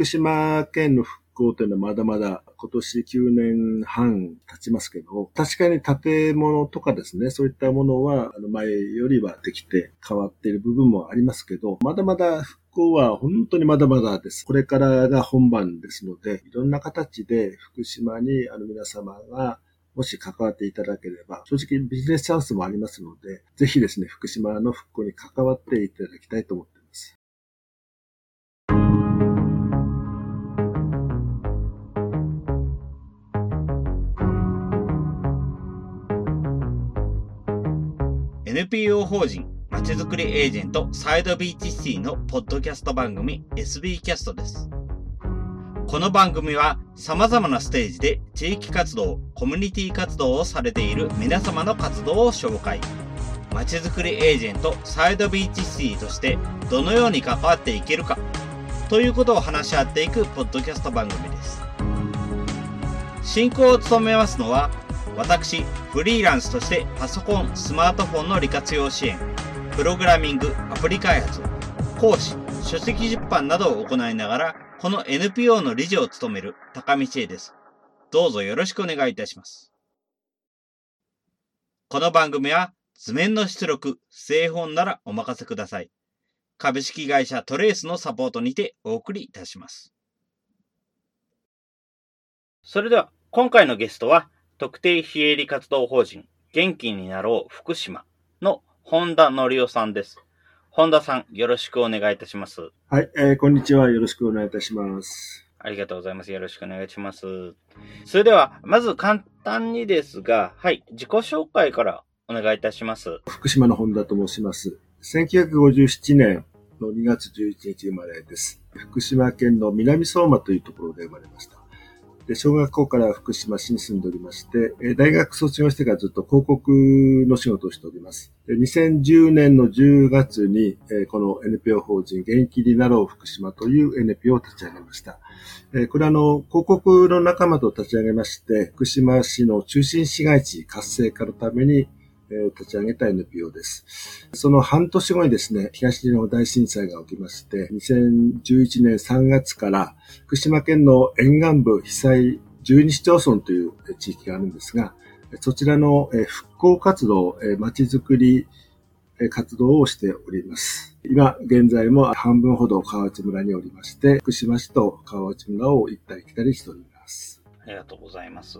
福島県の復興というのはまだまだ今年9年半経ちますけど、確かに建物とかですね、そういったものは前よりはできて変わっている部分もありますけど、まだまだ復興は本当にまだまだです。これからが本番ですので、いろんな形で福島にあの皆様がもし関わっていただければ、正直ビジネスチャンスもありますので、ぜひですね、福島の復興に関わっていただきたいと思っています NPO 法人まちづくりエージェントサイドビーチシティのポッドキャスト番組 SB キャストです。この番組は様々なステージで地域活動、コミュニティ活動をされている皆様の活動を紹介。まちづくりエージェントサイドビーチシティとしてどのように関わっていけるかということを話し合っていくポッドキャスト番組です。進行を務めますのは私、フリーランスとしてパソコン、スマートフォンの利活用支援、プログラミング、アプリ開発、講師、書籍出版などを行いながら、この NPO の理事を務める高見千恵です。どうぞよろしくお願いいたします。この番組は図面の出力、製本ならお任せください。株式会社トレースのサポートにてお送りいたします。それでは今回のゲストは特定非営利活動法人元気になろう福島の本田則夫さんです。本田さん、よろしくお願いいたします。はい、えー、こんにちは。よろしくお願いいたします。ありがとうございます。よろしくお願いします。それでは、まず簡単にですが、はい、自己紹介からお願いいたします。福島の本田と申します。1957年の2月11日生まれです。福島県の南相馬というところで生まれました。で小学校から福島市に住んでおりまして、大学卒業してからずっと広告の仕事をしております。で2010年の10月に、この NPO 法人元気になろう福島という NPO を立ち上げました。これはあの、広告の仲間と立ち上げまして、福島市の中心市街地活性化のためにえ立ち上げた NPO です。その半年後にですね、東日本大震災が起きまして、2011年3月から福島県の沿岸部被災12市町村という地域があるんですが、そちらの復興活動、街づくり活動をしております。今現在も半分ほど川内村におりまして、福島市と川内村を行ったり来たりしております。ありがとうございます。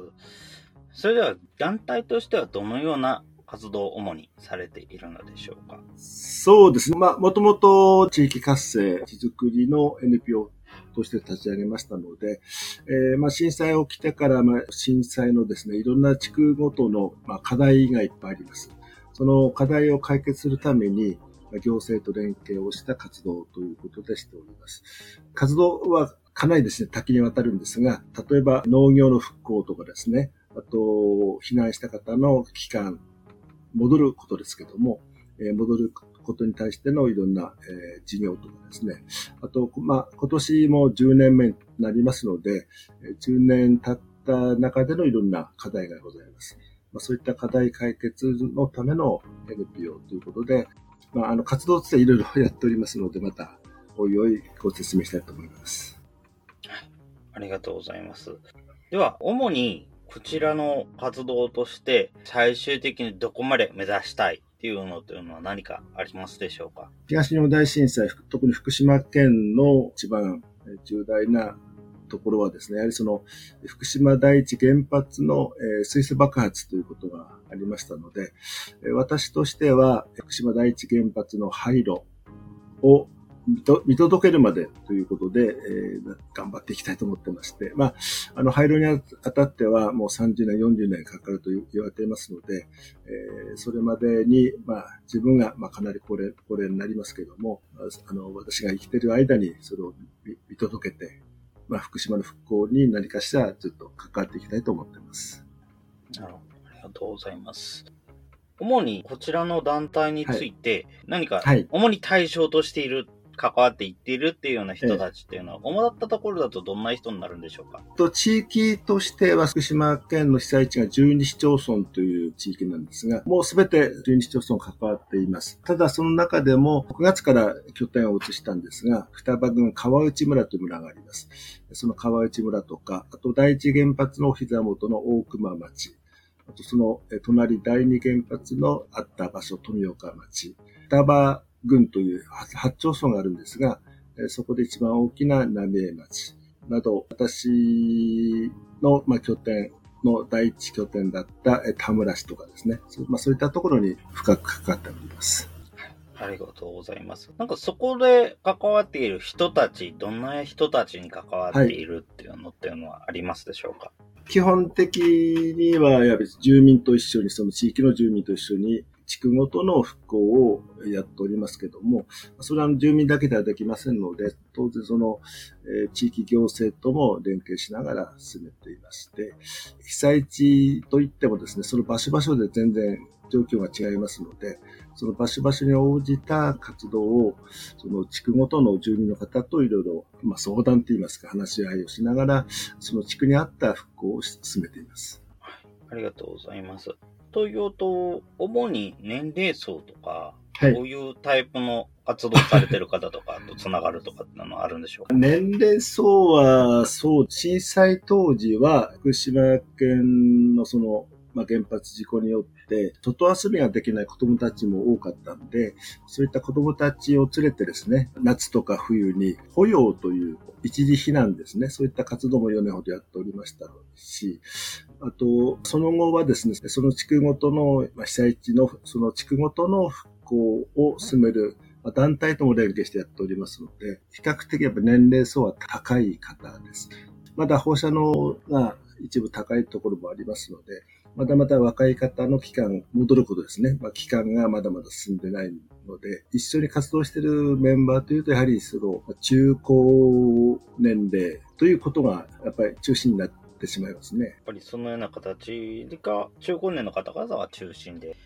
それでは団体としてはどのような活動を主にされているのでしょうか？そうですね。まあ、もともと地域活性、地づくりの NPO として立ち上げましたので、えー、まあ震災起きてから、まあ、震災のですね、いろんな地区ごとの、まあ、課題がいっぱいあります。その課題を解決するために、行政と連携をした活動ということでしております。活動はかなりですね、多岐にわたるんですが、例えば農業の復興とかですね、あと、避難した方の期間、戻ることですけども、え戻ることに対してのいろんな、え事業とかですね。あと、まあ、今年も10年目になりますので、10年経った中でのいろんな課題がございます。まあ、そういった課題解決のための NPO ということで、まあ、あの、活動としていろいろやっておりますので、また、おいおいご説明したいと思います。ありがとうございます。では、主にこちらの活動として最終的にどこまで目指したいっていうのというのは何かありますでしょうか？東日本大震災、特に福島県の一番重大なところはですね、やはりその福島第一原発の水素爆発ということがありましたので、私としては福島第一原発の廃炉を見届けるまでということで、えー、頑張っていきたいと思ってまして、まあ、あの、廃炉にあたってはもう30年、40年かかると言われていますので、えー、それまでに、まあ、自分が、まあ、かなり高齢、高齢になりますけども、あの、私が生きている間にそれを見届けて、まあ、福島の復興に何かしらずっと関わっていきたいと思っています。なるほど。ありがとうございます。主にこちらの団体について、何か、主に対象としている関わっていっているっていうような人たちっていうのは、主だったところだとどんな人になるんでしょうか？と地域としては福島県の被災地が12市町村という地域なんですが、もうすべて12市町村関わっています。ただその中でも9月から拠点を移したんですが、双葉郡川内村という村があります。その川内村とか、あと第一原発の膝元の大熊町、あとその隣第二原発のあった場所、富岡町、双葉郡という八町村があるんですが、そこで一番大きな浪江町など、私の、まあ、拠点の第一拠点だった田村市とかですね、まあ、そういったところに深く関わっております。ありがとうございます。なんかそこで関わっている人たち、どんな人たちに関わっているっていうのっていうのはありますでしょうか、はい、基本的には、や住民と一緒に、その地域の住民と一緒に地区ごとの復興をやっておりますけども、それは住民だけではできませんので、当然その、え地域行政とも連携しながら進めていまして、被災地といってもですね、その場所場所で全然状況が違いますので、その場所場所に応じた活動を、その地区ごとの住民の方といろいろ、まあ、相談といいますか、話し合いをしながら、その地区に合った復興を進めています。ありがとうございます。というと、主に年齢層とか、はい、こういうタイプの活動されてる方とかと つながるとかってのはあるんでしょうか？年齢層は、そう、震災当時は、福島県のその、まあ、原発事故によって、外遊びができない子供たちも多かったんで、そういった子供たちを連れてですね、夏とか冬に保養という一時避難ですね、そういった活動も4年ほどやっておりましたし、あと、その後はですね、その地区ごとの被災地の、その地区ごとの復興を進める団体とも連携してやっておりますので、比較的やっぱ年齢層は高い方です。まだ放射能が一部高いところもありますので、まだまだ若い方の期間、戻ることですね。まあ、期間がまだまだ進んでないので、一緒に活動しているメンバーというと、やはりその中高年齢ということがやっぱり中心になってしまいますね。やっぱりそのような形が中高年の方々が中心で。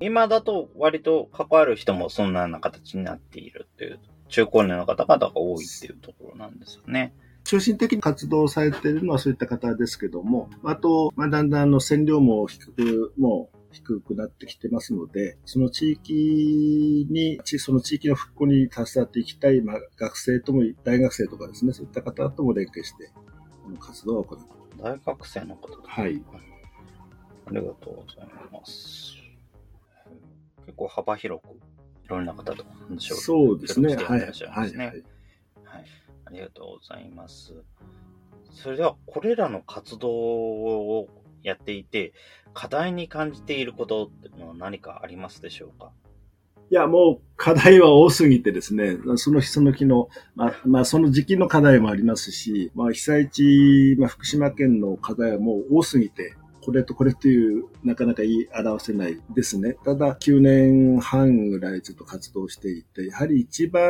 今だと割と関わる人もそんなような形になっているっていう、中高年の方々が多いっていうところなんですよね。中心的に活動されているのはそういった方ですけども、あと、まあ、だんだんの線量も低く、もう低くなってきてますので、その地域に、その地域の復興に携わっていきたい、まあ、学生とも、大学生とかですね、そういった方とも連携して、この活動を行う。大学生の方はい。ありがとうございます。結構幅広く、いろんな方と話をそうですね。はい。はい。はいありがとうございます。それでは、これらの活動をやっていて、課題に感じていることっていうのは何かありますでしょうか？いや、もう課題は多すぎてですね、その日その日の、まあ、まあ、その時期の課題もありますし、まあ、被災地、まあ、福島県の課題はもう多すぎて、これとこれという、なかなか言い表せないですね。ただ、9年半ぐらいずっと活動していて、やはり一番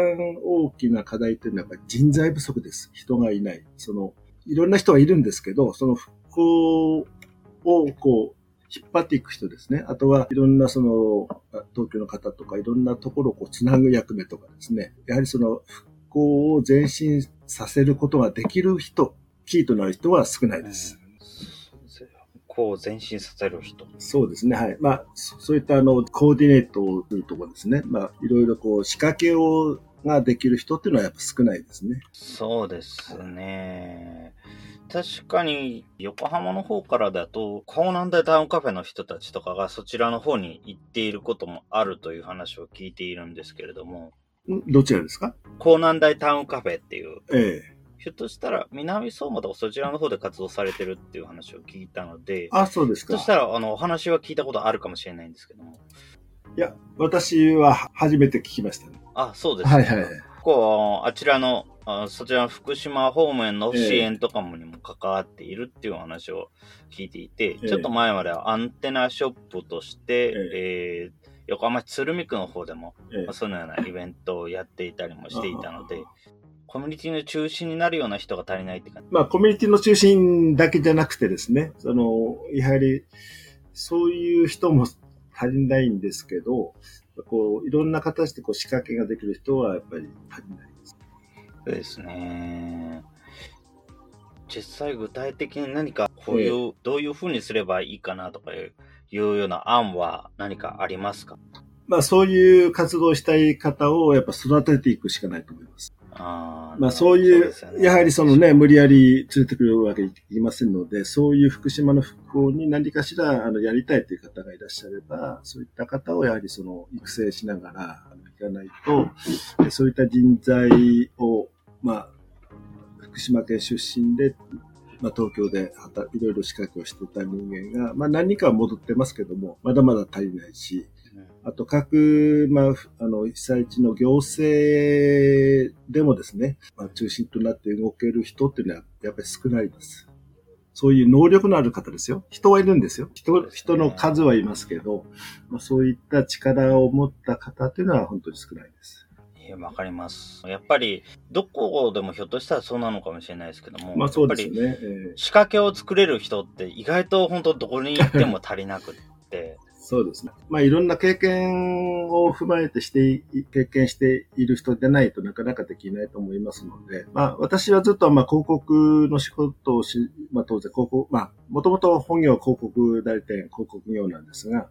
大きな課題というのはやっぱり人材不足です。人がいない。その、いろんな人はいるんですけど、その復興をこう、引っ張っていく人ですね。あとはいろんなその、東京の方とかいろんなところをこう、つなぐ役目とかですね。やはりその、復興を前進させることができる人、キーとなる人は少ないです。こう前進させる人。そうですね。はい。まあ、そういったあの、コーディネートというところですね。まあ、いろいろこう、仕掛けを、ができる人っていうのはやっぱ少ないですね。そうですね。確かに、横浜の方からだと、港南台タウンカフェの人たちとかがそちらの方に行っていることもあるという話を聞いているんですけれども。どちらですか？港南台タウンカフェっていう。ええ。ひょっとしたら南相馬とかそちらの方で活動されてるっていう話を聞いたので、あ、そうですか。そしたら、あの、お話は聞いたことあるかもしれないんですけども。いや、私は初めて聞きましたね。あ、そうですか。はいはい。こう、あちらの、あそちらの福島方面の支援とかもにも関わっているっていう話を聞いていて、えー、ちょっと前まではアンテナショップとして、えー、えー、横浜市鶴見区の方でも、えー、まあ、そのようなイベントをやっていたりもしていたので、コミュニティの中心になるような人が足りないって感じまあ、コミュニティの中心だけじゃなくてですね、その、やはり、そういう人も足りないんですけど、こう、いろんな形でこう仕掛けができる人はやっぱり足りないです。そうですね。実際具体的に何かこういう、どういうふうにすればいいかなとかいういうような案は何かありますか？まあそういう活動したい方をやっぱ育てていくしかないと思います。あーまあそういう、そですよね。やはりそのね、無理やり連れてくるわけにいきませんので、そういう福島の復興に何かしらあのやりたいという方がいらっしゃれば、そういった方をやはりその育成しながらあのいかないと、そういった人材を、まあ、福島県出身で、まあ、東京で働いろいろ資格をしてた人間が、まあ何人かは戻ってますけども、まだまだ足りないし、うんあと各、まあ、ふあの、被災地の行政でもですね、まあ、中心となって動ける人っていうのはやっぱり少ないです。そういう能力のある方ですよ。人はいるんですよ。人、人の数はいますけど、まあ、そういった力を持った方っていうのは本当に少ないです。いや、わかります。やっぱり、どこでもひょっとしたらそうなのかもしれないですけども、まあそうですね。えー仕掛けを作れる人って意外と本当どこに行っても足りなくって、そうですね。まあいろんな経験を踏まえてして、経験している人でないとなかなかできないと思いますので、まあ私はずっとまあ広告の仕事をし、まあ当然広告、まあもともと本業は広告代理店、広告業なんですが、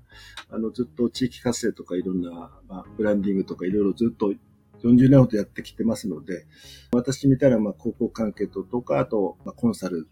あのずっと地域活性とかいろんな、まあ、ブランディングとかいろいろずっと40年ほどやってきてますので、私みたいなまあ広告関係ととか、あとまあコンサル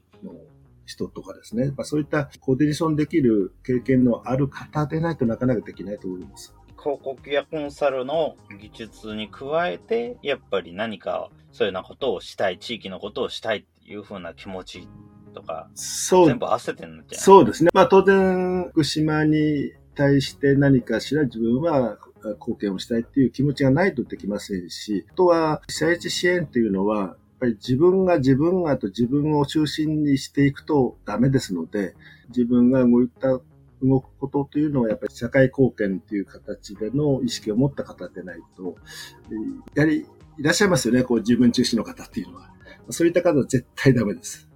人とかですね、まあ、そういったコーディネーションできる経験のある方でないとなかなかできないと思います。広告やコンサルの技術に加えて、やっぱり何かそういうようなことをしたい、地域のことをしたいっていう風な気持ちとか、そう全部合わせてんのじゃそうですね。まあ当然、福島に対して何かしら自分は貢献をしたいっていう気持ちがないとできませんし、あとは被災地支援っていうのは、ぱり自分が自分がと自分を中心にしていくとダメですので、自分が動いた、動くことというのはやっぱり社会貢献という形での意識を持った方でないと、やはりいらっしゃいますよね、こう自分中心の方っていうのは。そういった方は絶対ダメです。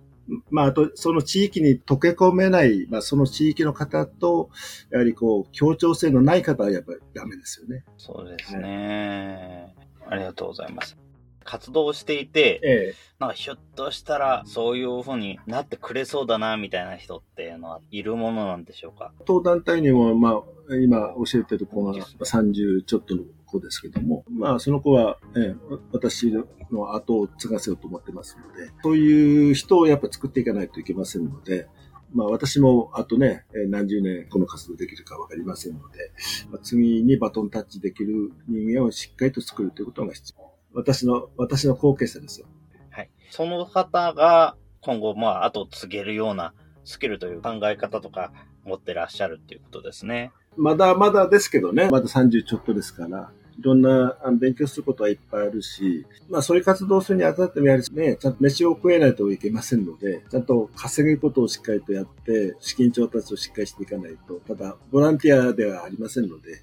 まあ、あと、その地域に溶け込めない、まあ、その地域の方と、やはりこう、協調性のない方はやっぱりダメですよね。そうですね、ありがとうございます。活動していて、ええ。なんかひょっとしたらそういう風になってくれそうだな、みたいな人っていうのはいるものなんでしょうか？当団体にも、まあ、今教えてる子が30ちょっとの子ですけども、まあ、その子は、ええ、私の後を継がせようと思ってますので、そういう人をやっぱ作っていかないといけませんので、まあ私もあとね、えー何十年この活動できるかわかりませんので、まあ次にバトンタッチできる人間をしっかりと作るということが必要。私の、私の後継者ですよ。はい。その方が今後、まあ、後継げるようなスキルという考え方とか持ってらっしゃるっていうことですね。まだまだですけどね、まだ30ちょっとですから、いろんな勉強することはいっぱいあるし、まあそういう活動するにあたってもやはりね、ちゃんと飯を食えないといけませんので、ちゃんと稼ぐことをしっかりとやって、資金調達をしっかりしていかないと、ただボランティアではありませんので、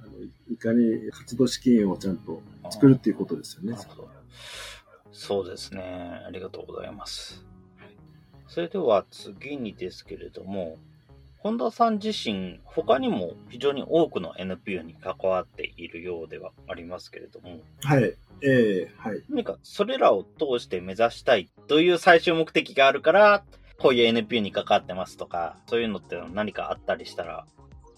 あのいかに活動資金をちゃんと作るっていうことですよねそうですね。ありがとうございます。それでは次にですけれども、本田さん自身、他にも非常に多くの NPO に関わっているようではありますけれども、はい。ええはい。何かそれらを通して目指したいという最終目的があるから、こういう NPO に関わってますとか、そういうのって何かあったりしたら、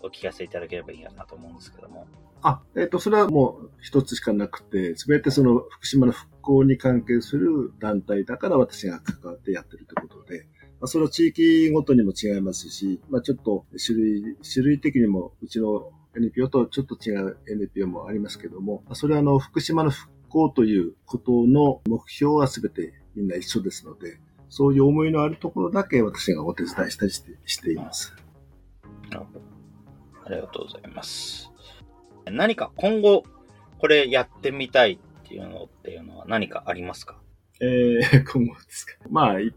お聞かせいただければいいかなと思うんですけども。あ、えっ、と、それはもう一つしかなくて、すべてその福島の復興に関係する団体だから私が関わってやってるということで、まあ、それは地域ごとにも違いますし、まあ、ちょっと種類、種類的にもうちの NPO とちょっと違う NPO もありますけども、それはあの福島の復興ということの目標はすべてみんな一緒ですので、そういう思いのあるところだけ私がお手伝いしたりしてしています。ありがとうございます。何か今後、これやってみたいっていうのっていうのは何かありますか？えー、今後ですか？まあい、いっ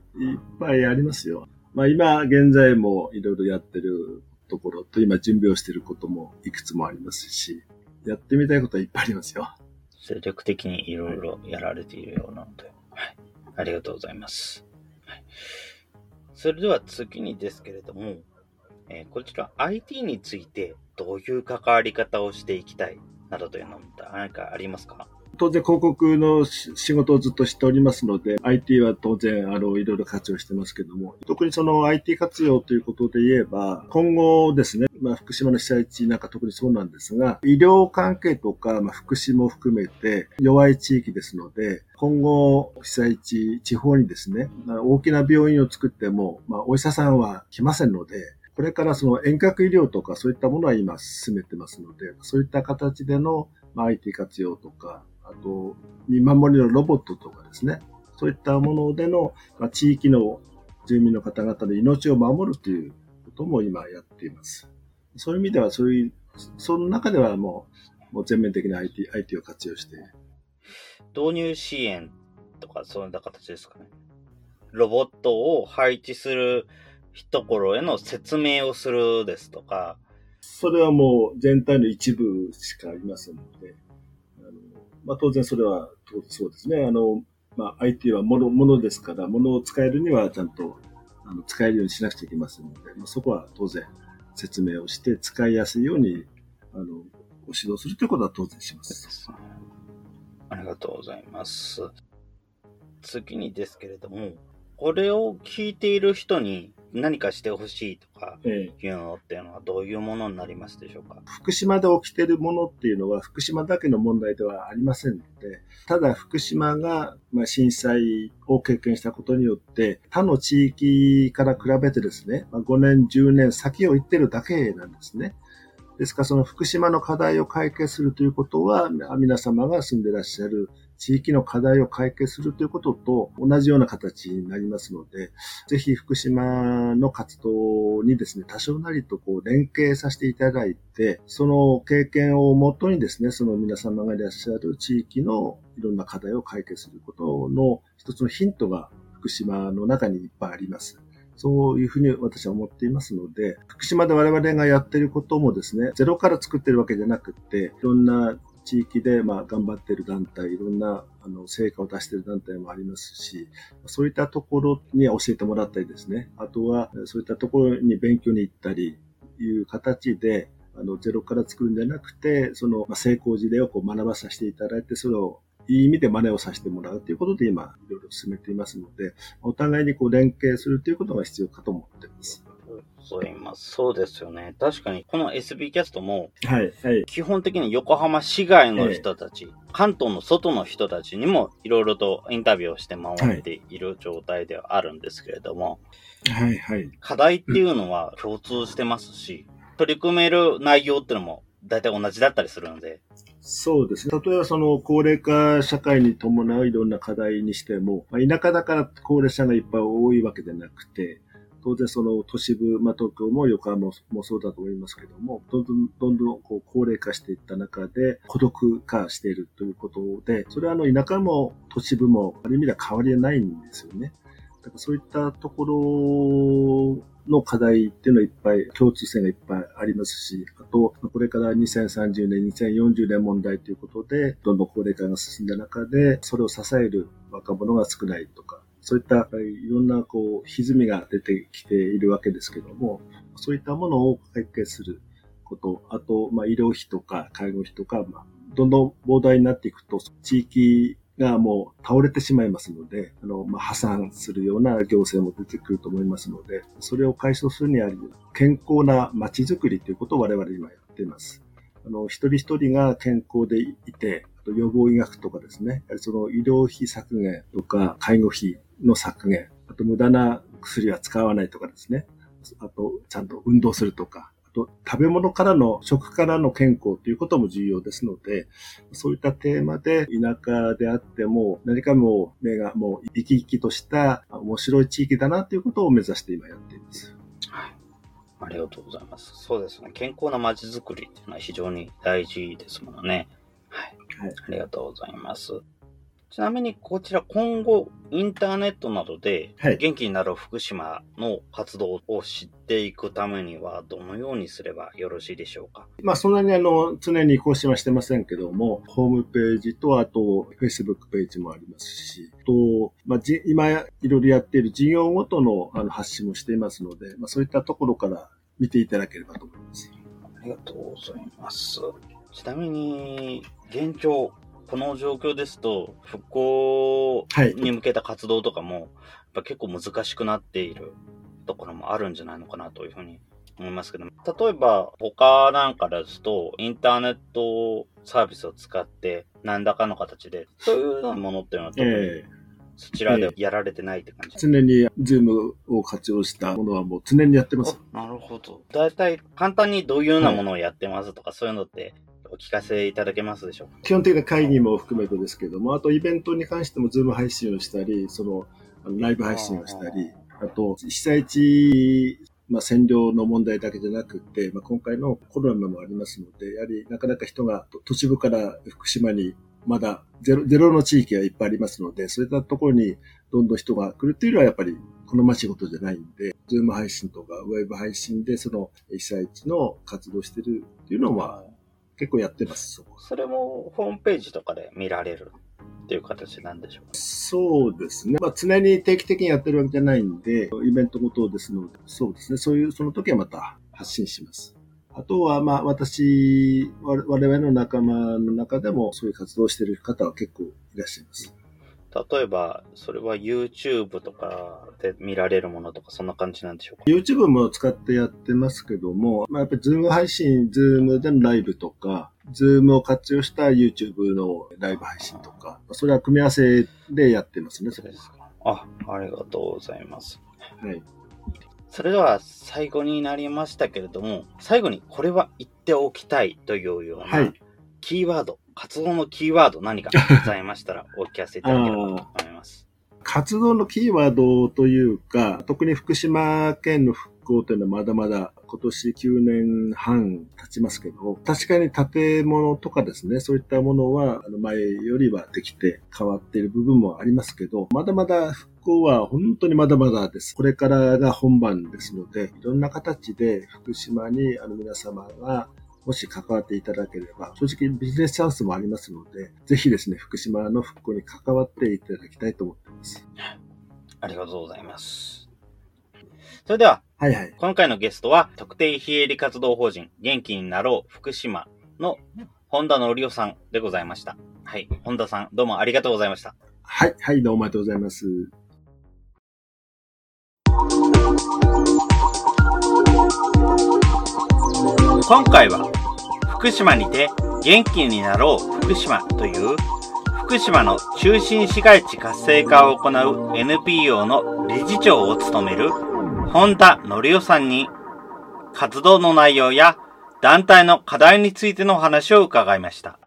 ぱいありますよ。まあ今現在もいろいろやってるところと今準備をしていることもいくつもありますし、やってみたいことはいっぱいありますよ。精力的にいろいろやられているようなので、はい。ありがとうございます。はい。それでは次にですけれども、えー、こちら IT についてどういう関わり方をしていきたいなどというのも何かありますか？当然広告の仕事をずっとしておりますので、IT は当然、あの、いろいろ活用してますけども、特にその IT 活用ということで言えば、今後ですね、まあ、福島の被災地なんか特にそうなんですが、医療関係とか、まあ、福祉も含めて弱い地域ですので、今後、被災地、地方にですね、大きな病院を作っても、まあ、お医者さんは来ませんので、これからその遠隔医療とかそういったものは今進めてますので、そういった形での IT 活用とか、あと、見守りのロボットとかですね、そういったものでの、地域の住民の方々の命を守るということも今やっています。そういう意味では、そういう、その中ではもう、もう全面的な IT, IT を活用して。導入支援とか、そういった形ですかね。ロボットを配置するところへの説明をするですとか。それはもう全体の一部しかありませんので、まあ、当然それはそうですね。あの、まあ、IT はもの、ものですから、ものを使えるにはちゃんとあの使えるようにしなくちゃいけませんので、まあ、そこは当然説明をして使いやすいように、あの、ご指導するということは当然します。ありがとうございます。次にですけれども、これを聞いている人に何かしてほしいとかいうのっていうのはどういうものになりますでしょうか、福島で起きているものっていうのは福島だけの問題ではありませんので、ただ福島が震災を経験したことによって他の地域から比べてですね、5年、10年先を行ってるだけなんですね。ですからその福島の課題を解決するということは皆様が住んでいらっしゃる地域の課題を解決するということと同じような形になりますので、ぜひ福島の活動にですね、多少なりとこう連携させていただいて、その経験をもとにですね、その皆様がいらっしゃる地域のいろんな課題を解決することの一つのヒントが福島の中にいっぱいあります。そういうふうに私は思っていますので、福島で我々がやってることもですね、ゼロから作ってるわけじゃなくて、いろんな地域でまあ頑張っている団体、いろんなあの成果を出している団体もありますし、そういったところに教えてもらったりですね、あとはそういったところに勉強に行ったりいう形で、あのゼロから作るんじゃなくて、その成功事例をこう学ばさせていただいて、それをいい意味で真似をさせてもらうということで今、いろいろ進めていますので、お互いにこう連携するということが必要かと思っています。ございます。そうですよね。確かに、この SB キャストも、はい、はい。基本的に横浜市外の人たち、関東の外の人たちにも、いろいろとインタビューをして回っている状態ではあるんですけれども、はい、はい。課題っていうのは共通してますし、取り組める内容っていうのも、大体同じだったりするので、そうですね。例えばその高齢化社会に伴ういろんな課題にしても、まあ、田舎だから高齢者がいっぱい多いわけでなくて、当然その都市部、まあ、東京も横浜もそうだと思いますけども、どんどんどんどんこう高齢化していった中で孤独化しているということで、それはあの田舎も都市部もある意味では変わりないんですよね。だからそういったところの課題っていうのはいっぱい、共通性がいっぱいありますし、あと、これから2030年、2040年問題ということで、どんどん高齢化が進んだ中で、それを支える若者が少ないとか、そういったいろんなこう歪みが出てきているわけですけども、そういったものを解決すること、あと、まあ、医療費とか介護費とか、まあ、どんどん膨大になっていくと、地域がもう倒れてしまいますので、あの、まあ、破産するような行政も出てくると思いますので、それを解消するには、健康な街づくりということを我々今やっています。あの、一人一人が健康でいて、と予防医学とかですね、その医療費削減とか介護費の削減、あと無駄な薬は使わないとかですね、あとちゃんと運動するとか、あと食べ物からの、食からの健康ということも重要ですので、そういったテーマで田舎であっても何かもう目がもう生き生きとした面白い地域だなということを目指して今やっています。はい。ありがとうございます。そうですね。健康な街づくりっていうのは非常に大事ですものね。はい。はい、ありがとうございます。ちなみにこちら今後インターネットなどで元気になる福島の活動を知っていくためにはどのようにすればよろしいでしょうか？まあそんなにあの常に更新はしてませんけども、ホームページとあと Facebook ページもありますし、と、まあ、今いろいろやっている事業ごとのあの発信もしていますので、まあそういったところから見ていただければと思います。ありがとうございます。ちなみに、現状、この状況ですと、復興に向けた活動とかも、やっぱ結構難しくなっているところもあるんじゃないのかなというふうに思いますけども、例えば他なんかですと、インターネットサービスを使って何らかの形で、そういうようなものっていうのは特にそちらでやられてないって感じ、えー、常にズームを活用したものはもう常にやってます。なるほど。だいたい簡単にどういうようなものをやってますとか、はい、そういうのってお聞かせいただけますでしょうか？基本的な会議も含めてですけども、あとイベントに関してもズーム配信をしたり、そのライブ配信をしたり、あと被災地まあ、占領の問題だけじゃなくて、まあ、今回のコロナもありますので、やはりなかなか人が都市部から福島にまだゼロゼロの地域がいっぱいありますので、そういったところにどんどん人が来るっていうのはやっぱり好ましいことじゃないんで、ズーム配信とかウェブ配信でその被災地の活動してるっていうのは結構やってます。それもホームページとかで見られるっていう形なんでしょうか？そうですね。まあ、常に定期的にやってるわけじゃないんで、イベントごとですので、そうですね。そういう、その時はまた発信します。あとは、まあ、私、我々の仲間の中でも、そういう活動をしている方は結構いらっしゃいます。例えば、それは YouTube とかで見られるものとか、そんな感じなんでしょうか ?YouTube も使ってやってますけども、まあ、やっぱり Zoom 配信、Zoom でのライブとか、Zoom を活用した YouTube のライブ配信とか、それは組み合わせでやってますね、それですか。あ、ありがとうございます。はい。それでは最後になりましたけれども、最後にこれは言っておきたいというようなキーワード、活動のキーワード何かございましたら お聞かせいただければと思います。活動のキーワードというか、特に福島県の復興というのはまだまだ今年9年半経ちますけど、確かに建物とかですね、そういったものは前よりはできて変わっている部分もありますけど、まだまだ復興は本当にまだまだです。これからが本番ですので、いろんな形で福島にあの皆様がもし関わっていただければ、正直ビジネスチャンスもありますので、ぜひですね、福島の復興に関わっていただきたいと思っています。ありがとうございます。それでは、はいはい。今回のゲストは、特定非営利活動法人、元気になろう福島の本田のりおさんでございました。はい。本田さん、どうもありがとうございました。はい、はい、どうもありがとうございます。今回は福島にて元気になろう福島という福島の中心市街地活性化を行う NPO の理事長を務める本田則夫さんに活動の内容や団体の課題についてのお話を伺いました。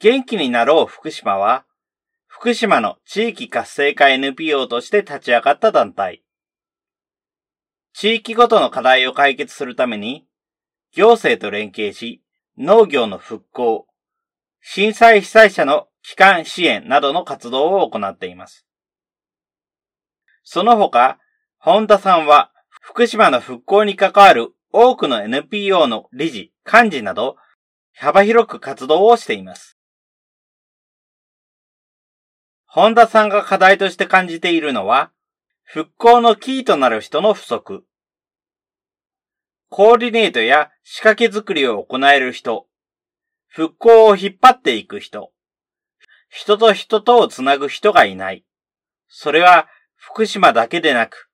元気になろう福島は福島の地域活性化 NPO として立ち上がった団体。地域ごとの課題を解決するために、行政と連携し、農業の復興、震災被災者の帰還支援などの活動を行っています。その他、本田さんは、福島の復興に関わる多くの NPO の理事、幹事など、幅広く活動をしています。本田さんが課題として感じているのは、復興のキーとなる人の不足。コーディネートや仕掛け作りを行える人。復興を引っ張っていく人。人と人とをつなぐ人がいない。それは福島だけでなく、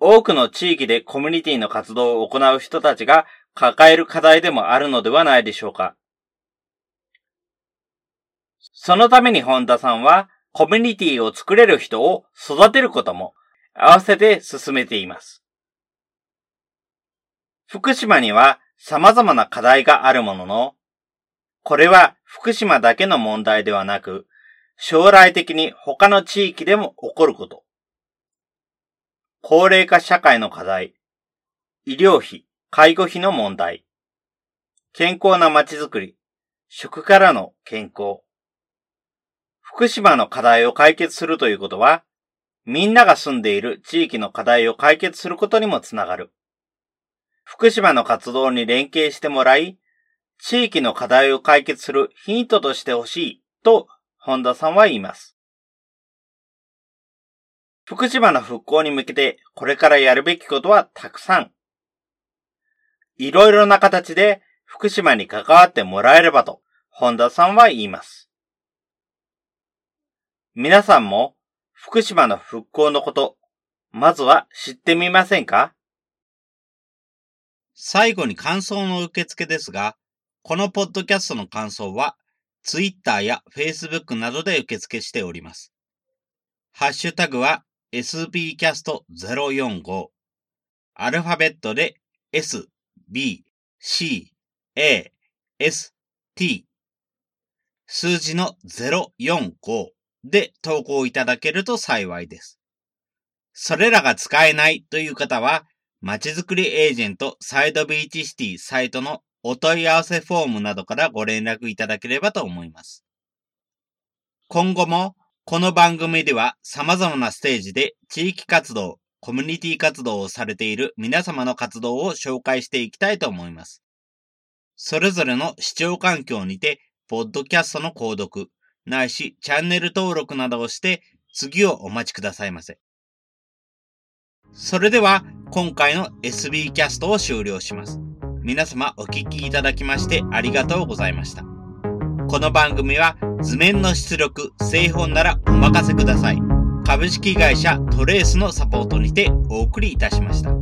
多くの地域でコミュニティの活動を行う人たちが抱える課題でもあるのではないでしょうか。そのために本田さんはコミュニティを作れる人を育てることも合わせて進めています。福島には様々な課題があるものの、これは福島だけの問題ではなく、将来的に他の地域でも起こること。高齢化社会の課題、医療費、介護費の問題、健康な街づくり、食からの健康。福島の課題を解決するということは、みんなが住んでいる地域の課題を解決することにもつながる。福島の活動に連携してもらい、地域の課題を解決するヒントとしてほしいと本田さんは言います。福島の復興に向けてこれからやるべきことはたくさん。いろいろな形で福島に関わってもらえればと、本田さんは言います。皆さんも福島の復興のこと、まずは知ってみませんか？最後に感想の受付ですが、このポッドキャストの感想は、Twitter や Facebook などで受付しております。ハッシュタグは sbcast045 アルファベットで s, b, c, a, s, t 数字の045で投稿いただけると幸いです。それらが使えないという方は、まちづくりエージェントサイドビーチシティサイトのお問い合わせフォームなどからご連絡いただければと思います。今後もこの番組では様々なステージで地域活動、コミュニティ活動をされている皆様の活動を紹介していきたいと思います。それぞれの視聴環境にて、ポッドキャストの購読、ないしチャンネル登録などをして次をお待ちくださいませ。それでは今回の SB キャストを終了します。皆様お聴きいただきましてありがとうございました。この番組は図面の出力、製本ならお任せください。株式会社トレースのサポートにてお送りいたしました。